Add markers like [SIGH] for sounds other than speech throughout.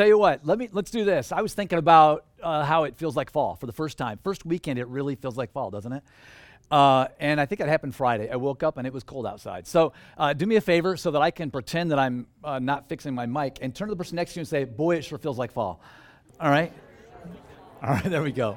Tell you what. Let me let's do this. I was thinking about uh, how it feels like fall for the first time. First weekend, it really feels like fall, doesn't it? Uh, and I think it happened Friday. I woke up and it was cold outside. So uh, do me a favor so that I can pretend that I'm uh, not fixing my mic and turn to the person next to you and say, "Boy, it sure feels like fall." All right. All right. [LAUGHS] There we go.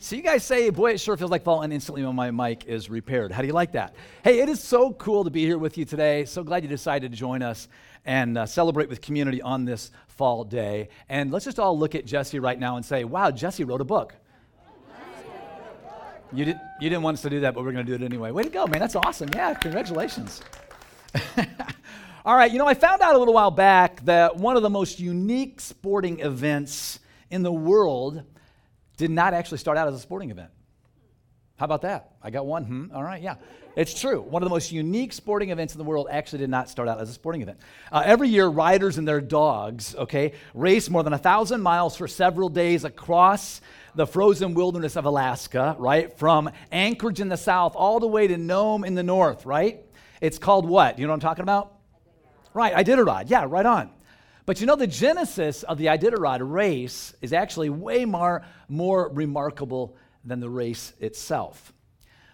So you guys say, boy, it sure feels like fall, and instantly my mic is repaired. How do you like that? Hey, it is so cool to be here with you today. So glad you decided to join us and uh, celebrate with community on this fall day. And let's just all look at Jesse right now and say, wow, Jesse wrote a book. You, did, you didn't want us to do that, but we're going to do it anyway. Way to go, man. That's awesome. Yeah, congratulations. [LAUGHS] all right, you know, I found out a little while back that one of the most unique sporting events in the world did not actually start out as a sporting event. How about that? I got one. Hmm. All right. Yeah. It's true. One of the most unique sporting events in the world actually did not start out as a sporting event. Uh, every year, riders and their dogs, okay, race more than a thousand miles for several days across the frozen wilderness of Alaska, right? From Anchorage in the south all the way to Nome in the north, right? It's called what? You know what I'm talking about? Right, Iditarod. Yeah, right on. But you know, the genesis of the Iditarod race is actually way more, more remarkable than the race itself.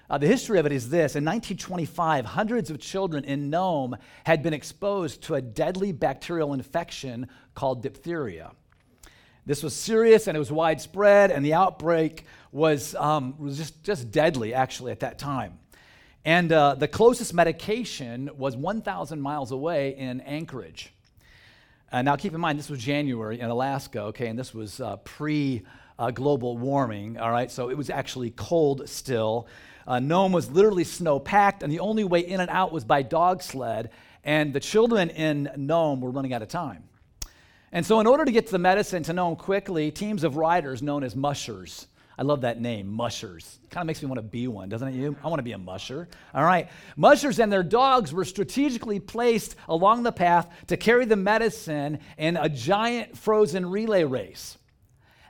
Uh, the history of it is this In 1925, hundreds of children in Nome had been exposed to a deadly bacterial infection called diphtheria. This was serious and it was widespread, and the outbreak was, um, was just, just deadly, actually, at that time. And uh, the closest medication was 1,000 miles away in Anchorage. Uh, now, keep in mind, this was January in Alaska, okay, and this was uh, pre uh, global warming, all right, so it was actually cold still. Uh, Nome was literally snow packed, and the only way in and out was by dog sled, and the children in Nome were running out of time. And so, in order to get to the medicine to Nome quickly, teams of riders known as mushers I love that name, mushers. Kind of makes me want to be one, doesn't it? You? I want to be a musher. All right. Mushers and their dogs were strategically placed along the path to carry the medicine in a giant frozen relay race.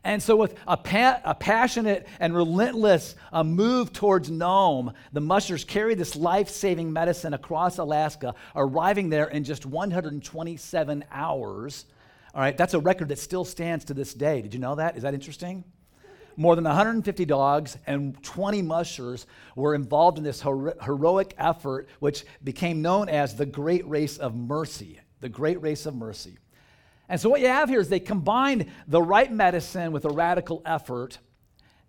And so, with a, pa- a passionate and relentless uh, move towards Nome, the mushers carried this life saving medicine across Alaska, arriving there in just 127 hours. All right, that's a record that still stands to this day. Did you know that? Is that interesting? More than 150 dogs and 20 mushers were involved in this hero- heroic effort, which became known as the Great Race of Mercy. The Great Race of Mercy. And so, what you have here is they combined the right medicine with a radical effort,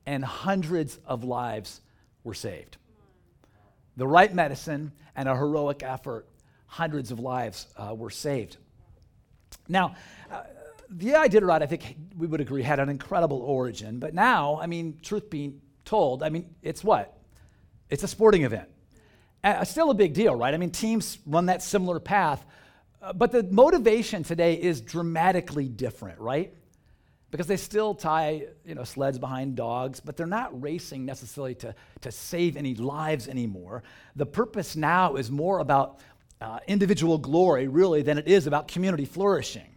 and hundreds of lives were saved. The right medicine and a heroic effort, hundreds of lives uh, were saved. Now, uh, the Iditarod, I think we would agree, had an incredible origin. But now, I mean, truth being told, I mean, it's what? It's a sporting event. Uh, still a big deal, right? I mean, teams run that similar path. Uh, but the motivation today is dramatically different, right? Because they still tie, you know, sleds behind dogs, but they're not racing necessarily to, to save any lives anymore. The purpose now is more about uh, individual glory, really, than it is about community flourishing.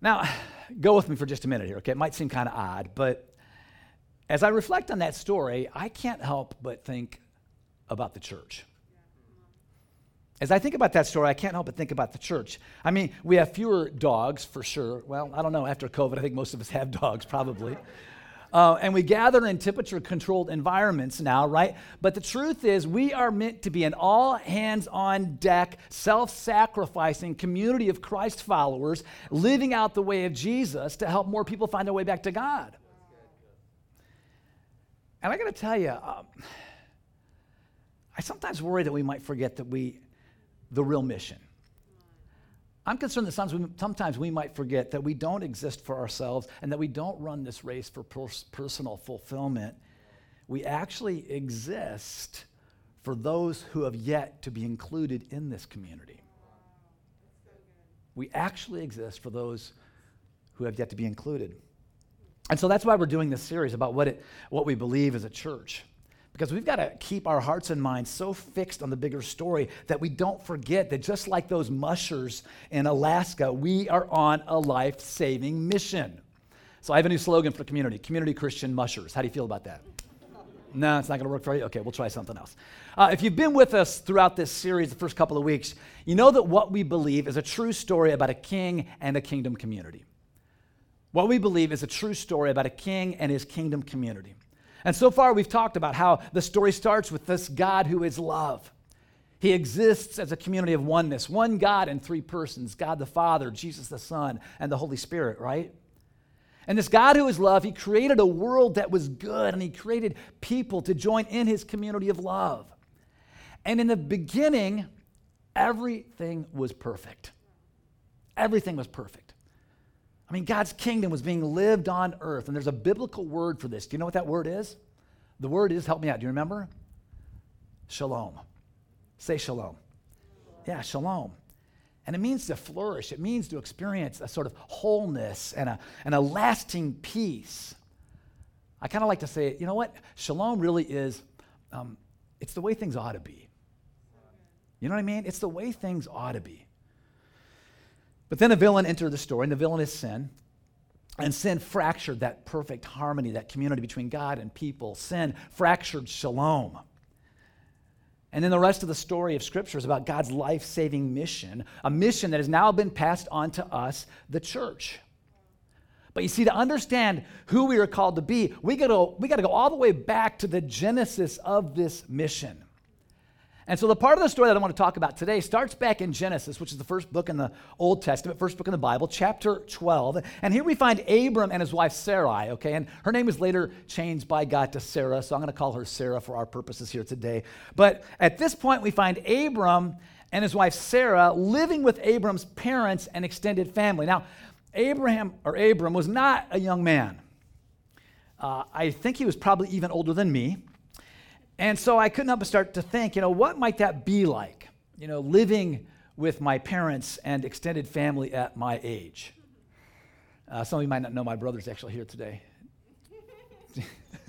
Now, [SIGHS] go with me for just a minute here, okay? It might seem kind of odd, but as I reflect on that story, I can't help but think about the church. As I think about that story, I can't help but think about the church. I mean, we have fewer dogs for sure. Well, I don't know. After COVID, I think most of us have [LAUGHS] dogs, probably. Uh, and we gather in temperature controlled environments now, right? But the truth is, we are meant to be an all hands on deck, self sacrificing community of Christ followers living out the way of Jesus to help more people find their way back to God. And I got to tell you, um, I sometimes worry that we might forget that we, the real mission. I'm concerned that sometimes we might forget that we don't exist for ourselves and that we don't run this race for personal fulfillment. We actually exist for those who have yet to be included in this community. We actually exist for those who have yet to be included. And so that's why we're doing this series about what, it, what we believe as a church. Because we've got to keep our hearts and minds so fixed on the bigger story that we don't forget that just like those mushers in Alaska, we are on a life saving mission. So I have a new slogan for the community Community Christian Mushers. How do you feel about that? No, it's not going to work for you? Okay, we'll try something else. Uh, if you've been with us throughout this series, the first couple of weeks, you know that what we believe is a true story about a king and a kingdom community. What we believe is a true story about a king and his kingdom community. And so far, we've talked about how the story starts with this God who is love. He exists as a community of oneness, one God in three persons God the Father, Jesus the Son, and the Holy Spirit, right? And this God who is love, He created a world that was good, and He created people to join in His community of love. And in the beginning, everything was perfect. Everything was perfect. I mean, God's kingdom was being lived on earth, and there's a biblical word for this. Do you know what that word is? The word is, help me out, do you remember? Shalom. Say shalom. Yeah, shalom. And it means to flourish, it means to experience a sort of wholeness and a, and a lasting peace. I kind of like to say, you know what? Shalom really is, um, it's the way things ought to be. You know what I mean? It's the way things ought to be. But then a villain entered the story, and the villain is sin. And sin fractured that perfect harmony, that community between God and people. Sin fractured shalom. And then the rest of the story of Scripture is about God's life saving mission, a mission that has now been passed on to us, the church. But you see, to understand who we are called to be, we gotta, we gotta go all the way back to the genesis of this mission. And so, the part of the story that I want to talk about today starts back in Genesis, which is the first book in the Old Testament, first book in the Bible, chapter 12. And here we find Abram and his wife Sarai, okay? And her name was later changed by God to Sarah, so I'm going to call her Sarah for our purposes here today. But at this point, we find Abram and his wife Sarah living with Abram's parents and extended family. Now, Abraham or Abram was not a young man. Uh, I think he was probably even older than me. And so I couldn't help but start to think, you know, what might that be like? You know, living with my parents and extended family at my age. Uh, some of you might not know my brother's actually here today.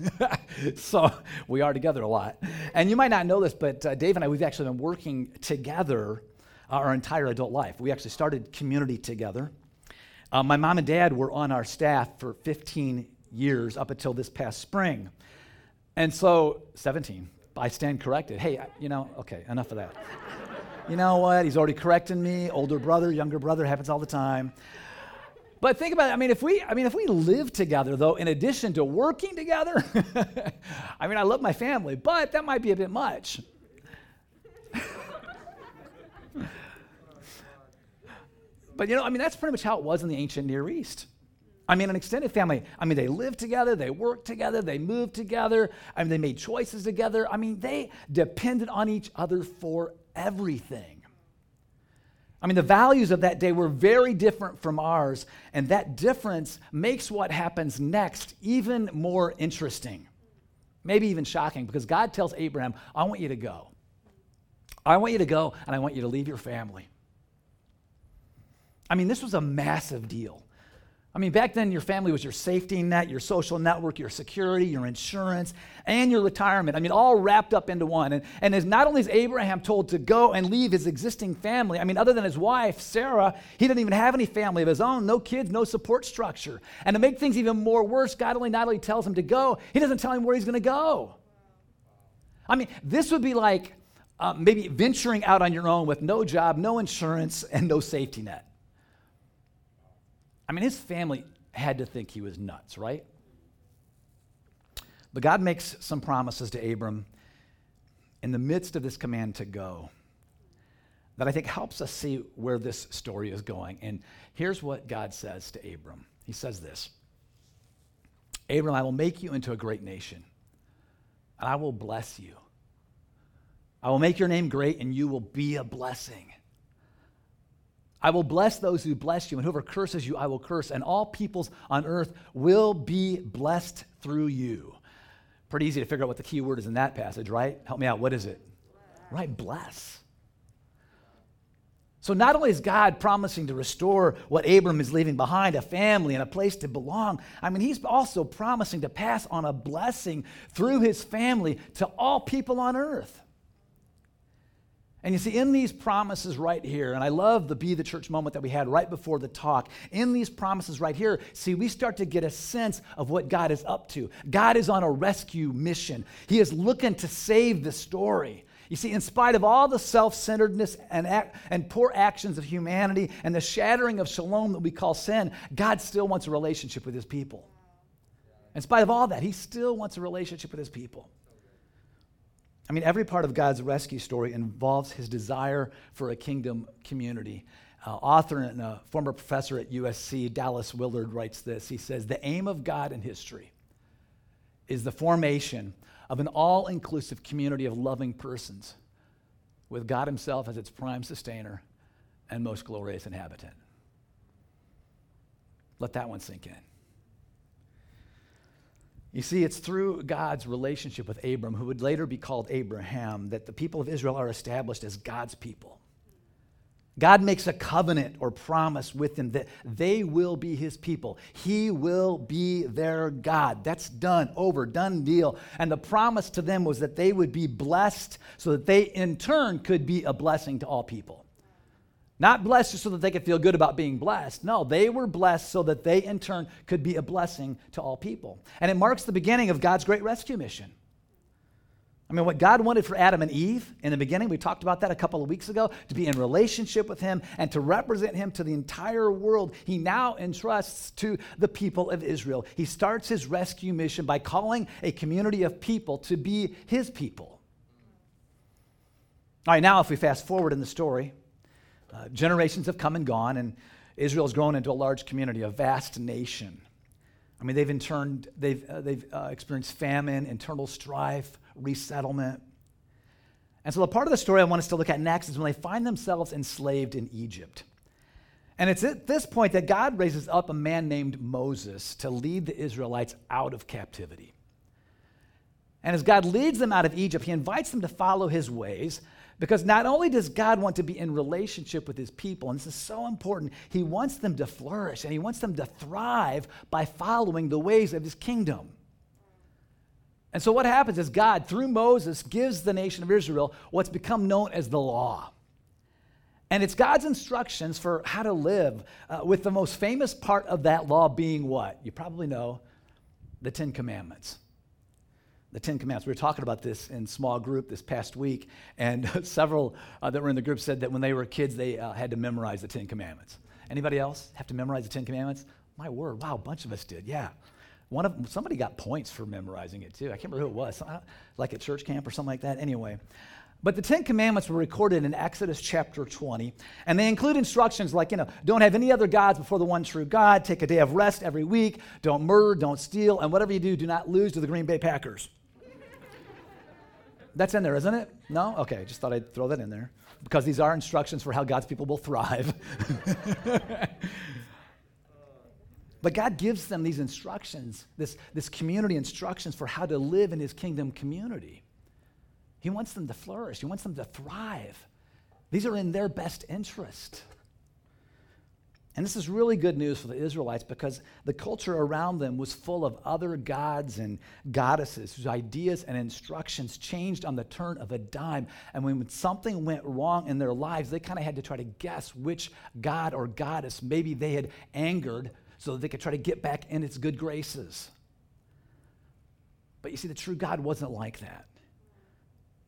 [LAUGHS] so we are together a lot. And you might not know this, but uh, Dave and I, we've actually been working together our entire adult life. We actually started community together. Uh, my mom and dad were on our staff for 15 years up until this past spring. And so, 17, I stand corrected. Hey, you know, okay, enough of that. you know what? He's already correcting me. Older brother, younger brother, happens all the time. But think about it. I mean, if we, I mean, if we live together, though, in addition to working together, [LAUGHS] I mean, I love my family, but that might be a bit much. [LAUGHS] but you know, I mean, that's pretty much how it was in the ancient Near East. I mean, an extended family, I mean, they lived together, they worked together, they moved together, I mean, they made choices together. I mean, they depended on each other for everything. I mean, the values of that day were very different from ours, and that difference makes what happens next even more interesting, maybe even shocking, because God tells Abraham, I want you to go. I want you to go, and I want you to leave your family. I mean, this was a massive deal. I mean, back then, your family was your safety net, your social network, your security, your insurance, and your retirement. I mean, all wrapped up into one. And, and as not only is Abraham told to go and leave his existing family, I mean, other than his wife, Sarah, he didn't even have any family of his own, no kids, no support structure. And to make things even more worse, God only not only tells him to go, he doesn't tell him where he's going to go. I mean, this would be like uh, maybe venturing out on your own with no job, no insurance, and no safety net. I mean, his family had to think he was nuts, right? But God makes some promises to Abram in the midst of this command to go that I think helps us see where this story is going. And here's what God says to Abram He says this Abram, I will make you into a great nation, and I will bless you. I will make your name great, and you will be a blessing. I will bless those who bless you, and whoever curses you, I will curse, and all peoples on earth will be blessed through you. Pretty easy to figure out what the key word is in that passage, right? Help me out. What is it? Bless. Right, bless. So, not only is God promising to restore what Abram is leaving behind, a family and a place to belong, I mean, he's also promising to pass on a blessing through his family to all people on earth. And you see, in these promises right here, and I love the Be the Church moment that we had right before the talk, in these promises right here, see, we start to get a sense of what God is up to. God is on a rescue mission, He is looking to save the story. You see, in spite of all the self centeredness and, and poor actions of humanity and the shattering of shalom that we call sin, God still wants a relationship with His people. In spite of all that, He still wants a relationship with His people. I mean, every part of God's rescue story involves his desire for a kingdom community. Uh, author and former professor at USC, Dallas Willard, writes this. He says, The aim of God in history is the formation of an all inclusive community of loving persons with God Himself as its prime sustainer and most glorious inhabitant. Let that one sink in. You see, it's through God's relationship with Abram, who would later be called Abraham, that the people of Israel are established as God's people. God makes a covenant or promise with them that they will be his people. He will be their God. That's done, over, done deal. And the promise to them was that they would be blessed so that they in turn could be a blessing to all people. Not blessed just so that they could feel good about being blessed. No, they were blessed so that they in turn could be a blessing to all people. And it marks the beginning of God's great rescue mission. I mean, what God wanted for Adam and Eve in the beginning, we talked about that a couple of weeks ago, to be in relationship with Him and to represent Him to the entire world, He now entrusts to the people of Israel. He starts His rescue mission by calling a community of people to be His people. All right, now if we fast forward in the story, uh, generations have come and gone, and Israel's grown into a large community, a vast nation. I mean, they've, interned, they've, uh, they've uh, experienced famine, internal strife, resettlement. And so, the part of the story I want us to look at next is when they find themselves enslaved in Egypt. And it's at this point that God raises up a man named Moses to lead the Israelites out of captivity. And as God leads them out of Egypt, he invites them to follow his ways because not only does God want to be in relationship with his people, and this is so important, he wants them to flourish and he wants them to thrive by following the ways of his kingdom. And so, what happens is God, through Moses, gives the nation of Israel what's become known as the law. And it's God's instructions for how to live, uh, with the most famous part of that law being what? You probably know the Ten Commandments the Ten Commandments. We were talking about this in small group this past week, and [LAUGHS] several uh, that were in the group said that when they were kids, they uh, had to memorize the Ten Commandments. Anybody else have to memorize the Ten Commandments? My word, wow, a bunch of us did, yeah. One of somebody got points for memorizing it too. I can't remember who it was, uh, like at church camp or something like that. Anyway, but the Ten Commandments were recorded in Exodus chapter 20, and they include instructions like, you know, don't have any other gods before the one true God, take a day of rest every week, don't murder, don't steal, and whatever you do, do not lose to the Green Bay Packers. That's in there, isn't it? No? Okay, just thought I'd throw that in there because these are instructions for how God's people will thrive. [LAUGHS] but God gives them these instructions, this, this community instructions for how to live in his kingdom community. He wants them to flourish, he wants them to thrive. These are in their best interest. And this is really good news for the Israelites because the culture around them was full of other gods and goddesses whose ideas and instructions changed on the turn of a dime. And when something went wrong in their lives, they kind of had to try to guess which god or goddess maybe they had angered so that they could try to get back in its good graces. But you see, the true God wasn't like that.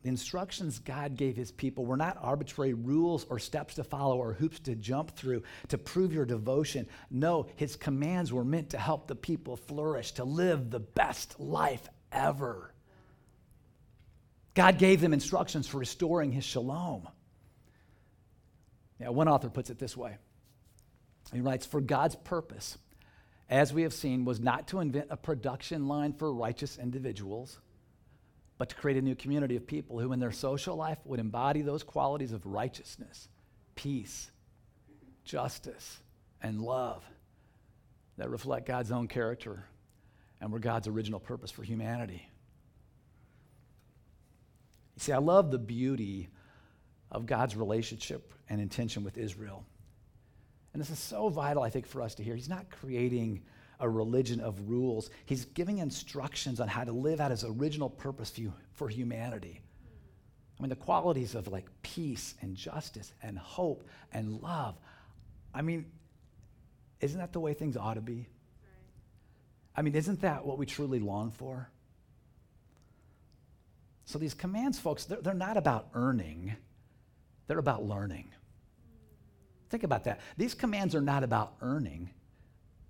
The instructions God gave his people were not arbitrary rules or steps to follow or hoops to jump through to prove your devotion. No, his commands were meant to help the people flourish, to live the best life ever. God gave them instructions for restoring his shalom. Yeah, one author puts it this way. He writes, For God's purpose, as we have seen, was not to invent a production line for righteous individuals but to create a new community of people who, in their social life, would embody those qualities of righteousness, peace, justice, and love that reflect God's own character and were God's original purpose for humanity. You see, I love the beauty of God's relationship and intention with Israel. And this is so vital, I think, for us to hear. He's not creating a religion of rules. He's giving instructions on how to live out his original purpose for humanity. I mean, the qualities of like peace and justice and hope and love. I mean, isn't that the way things ought to be? I mean, isn't that what we truly long for? So these commands, folks, they're, they're not about earning, they're about learning. Think about that. These commands are not about earning,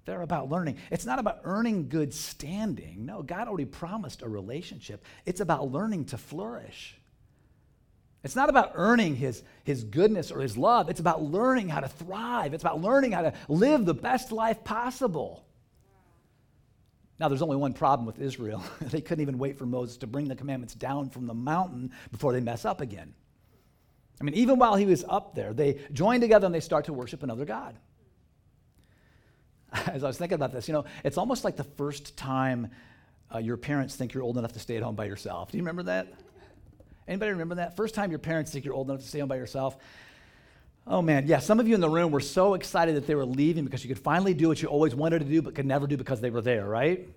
they're about learning. It's not about earning good standing. No, God already promised a relationship. It's about learning to flourish. It's not about earning his, his goodness or his love. It's about learning how to thrive. It's about learning how to live the best life possible. Now, there's only one problem with Israel. [LAUGHS] they couldn't even wait for Moses to bring the commandments down from the mountain before they mess up again. I mean, even while he was up there, they join together and they start to worship another God. [LAUGHS] As I was thinking about this, you know, it's almost like the first time uh, your parents think you're old enough to stay at home by yourself. Do you remember that? Anybody remember that? First time your parents think you're old enough to stay home by yourself. Oh man, yeah, some of you in the room were so excited that they were leaving because you could finally do what you always wanted to do but could never do because they were there, right?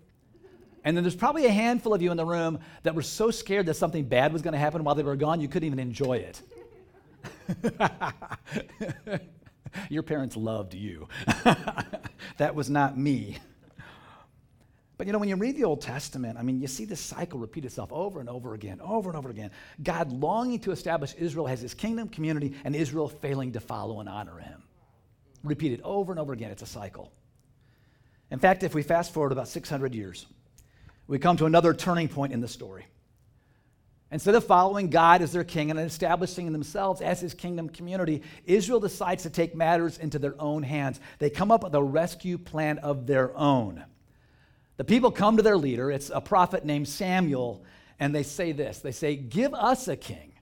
And then there's probably a handful of you in the room that were so scared that something bad was going to happen while they were gone, you couldn't even enjoy it. [LAUGHS] Your parents loved you. [LAUGHS] that was not me. But you know, when you read the Old Testament, I mean, you see this cycle repeat itself over and over again, over and over again. God longing to establish Israel as his kingdom community and Israel failing to follow and honor him. Repeated over and over again. It's a cycle. In fact, if we fast forward about 600 years, we come to another turning point in the story. Instead of following God as their king and establishing themselves as his kingdom community, Israel decides to take matters into their own hands. They come up with a rescue plan of their own. The people come to their leader, it's a prophet named Samuel, and they say this They say, Give us a king.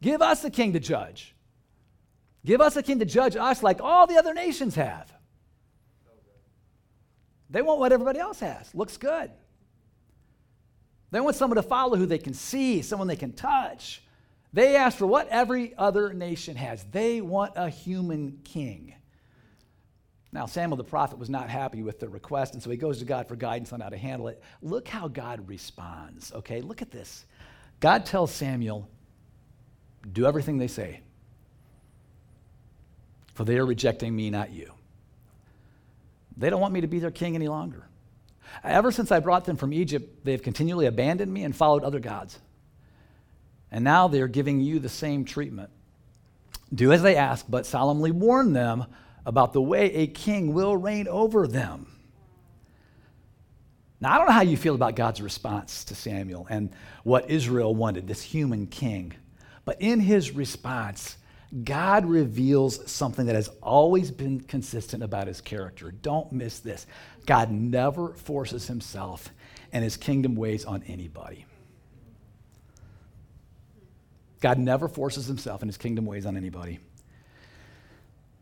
Give us a king to judge. Give us a king to judge us like all the other nations have. They want what everybody else has. Looks good. They want someone to follow who they can see, someone they can touch. They ask for what every other nation has. They want a human king. Now, Samuel the prophet was not happy with the request, and so he goes to God for guidance on how to handle it. Look how God responds, okay? Look at this. God tells Samuel, Do everything they say, for they are rejecting me, not you. They don't want me to be their king any longer. Ever since I brought them from Egypt, they have continually abandoned me and followed other gods. And now they are giving you the same treatment. Do as they ask, but solemnly warn them about the way a king will reign over them. Now, I don't know how you feel about God's response to Samuel and what Israel wanted, this human king. But in his response, God reveals something that has always been consistent about his character. Don't miss this. God never forces himself and his kingdom ways on anybody. God never forces himself and his kingdom ways on anybody.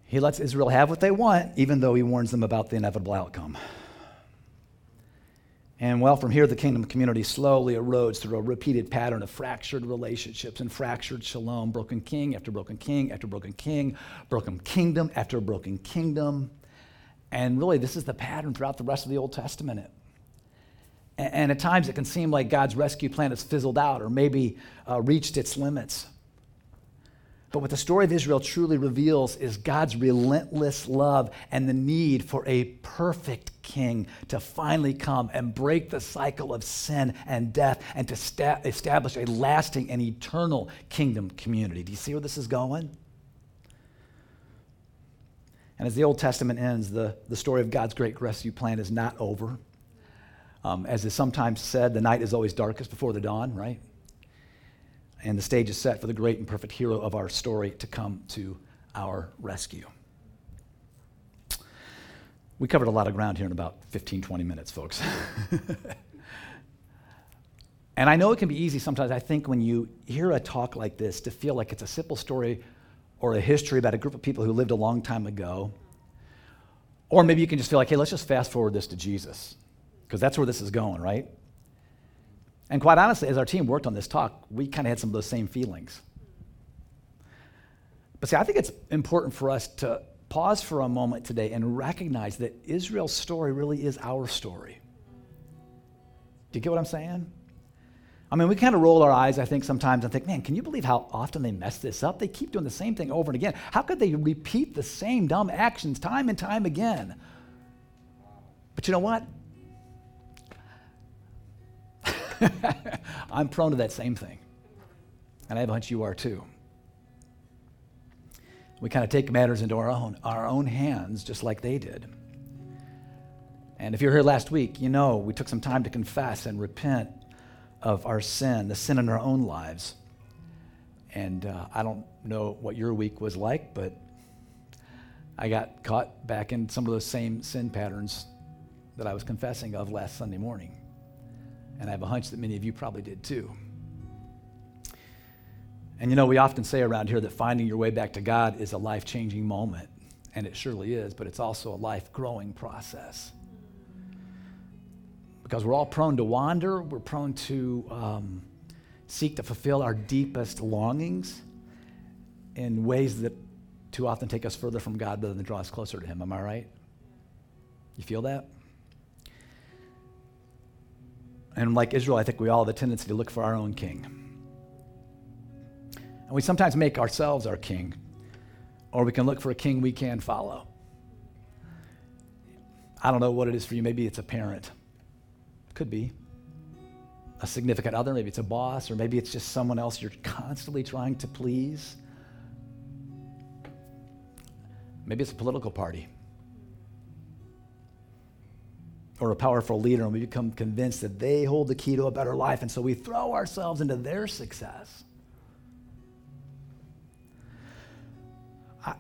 He lets Israel have what they want, even though he warns them about the inevitable outcome. And well, from here, the kingdom community slowly erodes through a repeated pattern of fractured relationships and fractured shalom, broken king after broken king after broken king, broken kingdom after broken kingdom. And really, this is the pattern throughout the rest of the Old Testament. And at times, it can seem like God's rescue plan has fizzled out or maybe uh, reached its limits. But what the story of Israel truly reveals is God's relentless love and the need for a perfect king to finally come and break the cycle of sin and death and to sta- establish a lasting and eternal kingdom community. Do you see where this is going? And as the Old Testament ends, the, the story of God's great rescue plan is not over. Um, as is sometimes said, the night is always darkest before the dawn, right? And the stage is set for the great and perfect hero of our story to come to our rescue. We covered a lot of ground here in about 15, 20 minutes, folks. [LAUGHS] and I know it can be easy sometimes, I think, when you hear a talk like this, to feel like it's a simple story or a history about a group of people who lived a long time ago. Or maybe you can just feel like, hey, let's just fast forward this to Jesus, because that's where this is going, right? And quite honestly, as our team worked on this talk, we kind of had some of those same feelings. But see, I think it's important for us to pause for a moment today and recognize that Israel's story really is our story. Do you get what I'm saying? I mean, we kind of roll our eyes, I think, sometimes and think, man, can you believe how often they mess this up? They keep doing the same thing over and again. How could they repeat the same dumb actions time and time again? But you know what? [LAUGHS] I'm prone to that same thing. And I have a hunch you are too. We kind of take matters into our own, our own hands, just like they did. And if you were here last week, you know we took some time to confess and repent of our sin, the sin in our own lives. And uh, I don't know what your week was like, but I got caught back in some of those same sin patterns that I was confessing of last Sunday morning. And I have a hunch that many of you probably did too. And you know, we often say around here that finding your way back to God is a life changing moment. And it surely is, but it's also a life growing process. Because we're all prone to wander, we're prone to um, seek to fulfill our deepest longings in ways that too often take us further from God rather than draw us closer to Him. Am I right? You feel that? And like Israel, I think we all have a tendency to look for our own king. And we sometimes make ourselves our king, or we can look for a king we can follow. I don't know what it is for you. Maybe it's a parent. Could be. A significant other, maybe it's a boss, or maybe it's just someone else you're constantly trying to please. Maybe it's a political party or a powerful leader, and we become convinced that they hold the key to a better life, and so we throw ourselves into their success. I,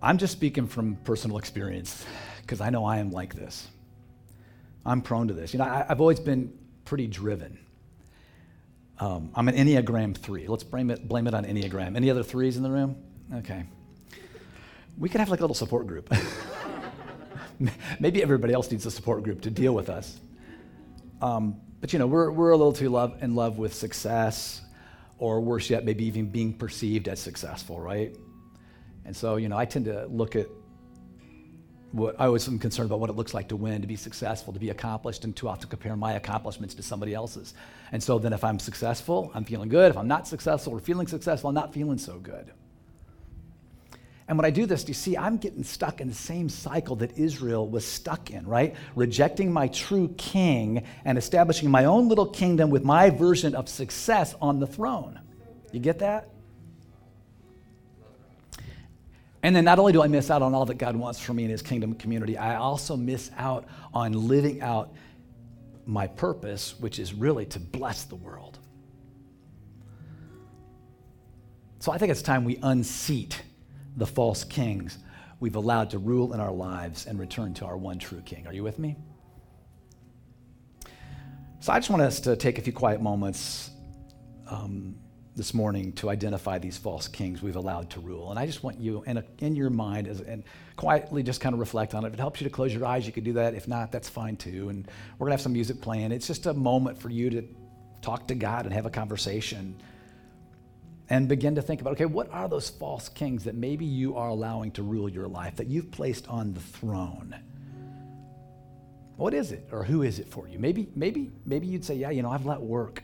I'm just speaking from personal experience because I know I am like this. I'm prone to this. You know, I, have always been pretty driven. Um, I'm an Enneagram 3. Let's blame it, blame it on Enneagram. Any other threes in the room? Okay. We could have like a little support group. [LAUGHS] [LAUGHS] Maybe everybody else needs a support group to deal with us. Um, but you know, we're, we're a little too love, in love with success, or worse yet, maybe even being perceived as successful, right? And so, you know, I tend to look at what I always am concerned about what it looks like to win, to be successful, to be accomplished, and too often compare my accomplishments to somebody else's. And so then if I'm successful, I'm feeling good. If I'm not successful or feeling successful, I'm not feeling so good. And when I do this, do you see, I'm getting stuck in the same cycle that Israel was stuck in, right? Rejecting my true king and establishing my own little kingdom with my version of success on the throne. You get that? And then not only do I miss out on all that God wants for me in his kingdom community, I also miss out on living out my purpose, which is really to bless the world. So I think it's time we unseat the false kings we've allowed to rule in our lives and return to our one true king. Are you with me? So I just want us to take a few quiet moments. Um, this morning to identify these false kings we've allowed to rule. And I just want you, in, in your mind, as, and quietly just kind of reflect on it. If it helps you to close your eyes, you can do that. If not, that's fine too. And we're going to have some music playing. It's just a moment for you to talk to God and have a conversation and begin to think about okay, what are those false kings that maybe you are allowing to rule your life, that you've placed on the throne? What is it, or who is it for you? Maybe, maybe, maybe you'd say, yeah, you know, I've let work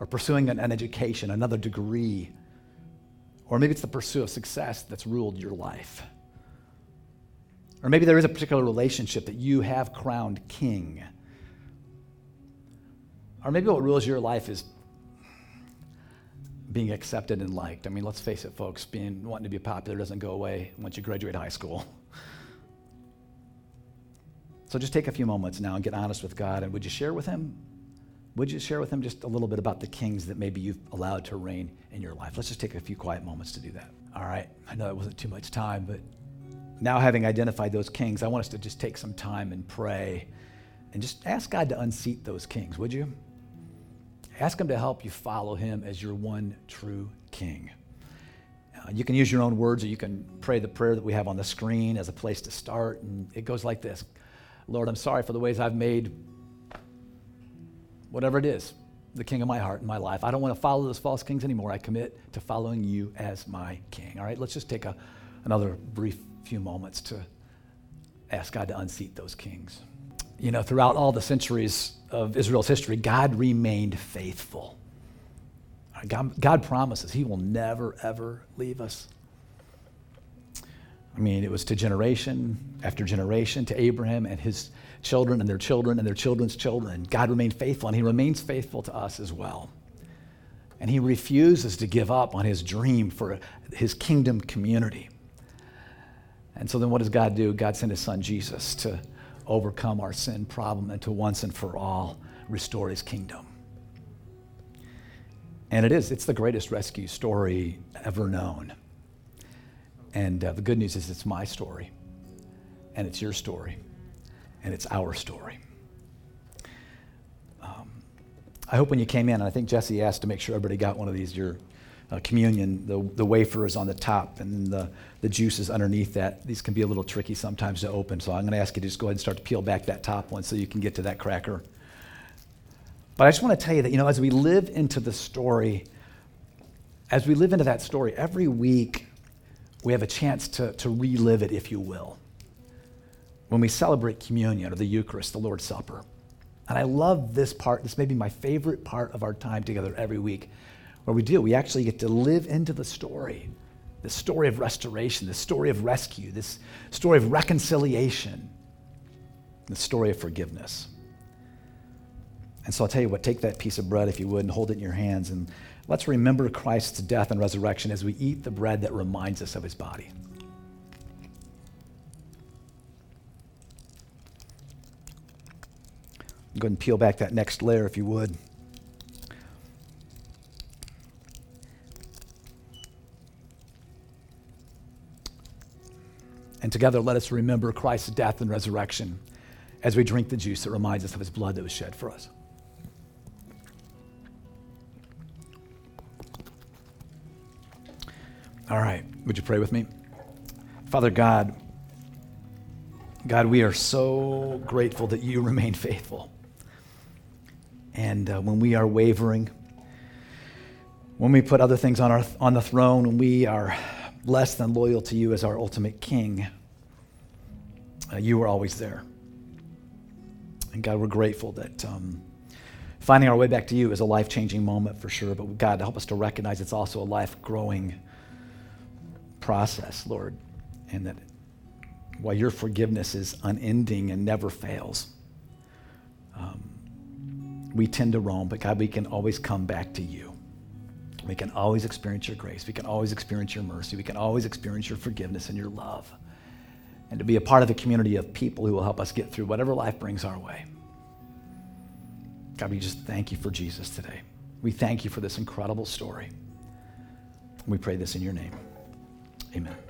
or pursuing an, an education, another degree, or maybe it's the pursuit of success that's ruled your life. Or maybe there is a particular relationship that you have crowned king. Or maybe what rules your life is being accepted and liked. I mean, let's face it, folks, being wanting to be popular doesn't go away once you graduate high school. So just take a few moments now and get honest with God. And would you share with Him would you share with him just a little bit about the kings that maybe you've allowed to reign in your life? Let's just take a few quiet moments to do that. All right. I know it wasn't too much time, but now having identified those kings, I want us to just take some time and pray and just ask God to unseat those kings, would you? Ask Him to help you follow Him as your one true King. Uh, you can use your own words or you can pray the prayer that we have on the screen as a place to start. And it goes like this Lord, I'm sorry for the ways I've made whatever it is, the king of my heart and my life. I don't want to follow those false kings anymore. I commit to following you as my king. All right, let's just take a, another brief few moments to ask God to unseat those kings. You know, throughout all the centuries of Israel's history, God remained faithful. Uh, God, God promises He will never, ever leave us. I mean, it was to generation after generation, to Abraham and his children and their children and their children's children. God remained faithful, and He remains faithful to us as well. And He refuses to give up on His dream for His kingdom community. And so then what does God do? God sent His Son Jesus to overcome our sin problem and to once and for all restore His kingdom. And it is, it's the greatest rescue story ever known. And uh, the good news is it's my story, and it's your story, and it's our story. Um, I hope when you came in, I think Jesse asked to make sure everybody got one of these, your uh, communion, the, the wafer is on the top, and then the, the juice is underneath that. These can be a little tricky sometimes to open, so I'm going to ask you to just go ahead and start to peel back that top one so you can get to that cracker. But I just want to tell you that, you know, as we live into the story, as we live into that story, every week we have a chance to, to relive it, if you will, when we celebrate communion or the Eucharist, the Lord's Supper. And I love this part. This may be my favorite part of our time together every week, where we do. We actually get to live into the story the story of restoration, the story of rescue, this story of reconciliation, the story of forgiveness. And so I'll tell you what, take that piece of bread, if you would, and hold it in your hands. And let's remember Christ's death and resurrection as we eat the bread that reminds us of his body. Go ahead and peel back that next layer, if you would. And together, let us remember Christ's death and resurrection as we drink the juice that reminds us of his blood that was shed for us. All right, would you pray with me? Father God, God, we are so grateful that you remain faithful. And uh, when we are wavering, when we put other things on, our, on the throne, and we are less than loyal to you as our ultimate king, uh, you are always there. And God, we're grateful that um, finding our way back to you is a life changing moment for sure, but God, help us to recognize it's also a life growing process, Lord, and that while your forgiveness is unending and never fails, um, we tend to roam, but God, we can always come back to you. We can always experience your grace. We can always experience your mercy. We can always experience your forgiveness and your love. And to be a part of a community of people who will help us get through whatever life brings our way. God, we just thank you for Jesus today. We thank you for this incredible story. We pray this in your name. Amen.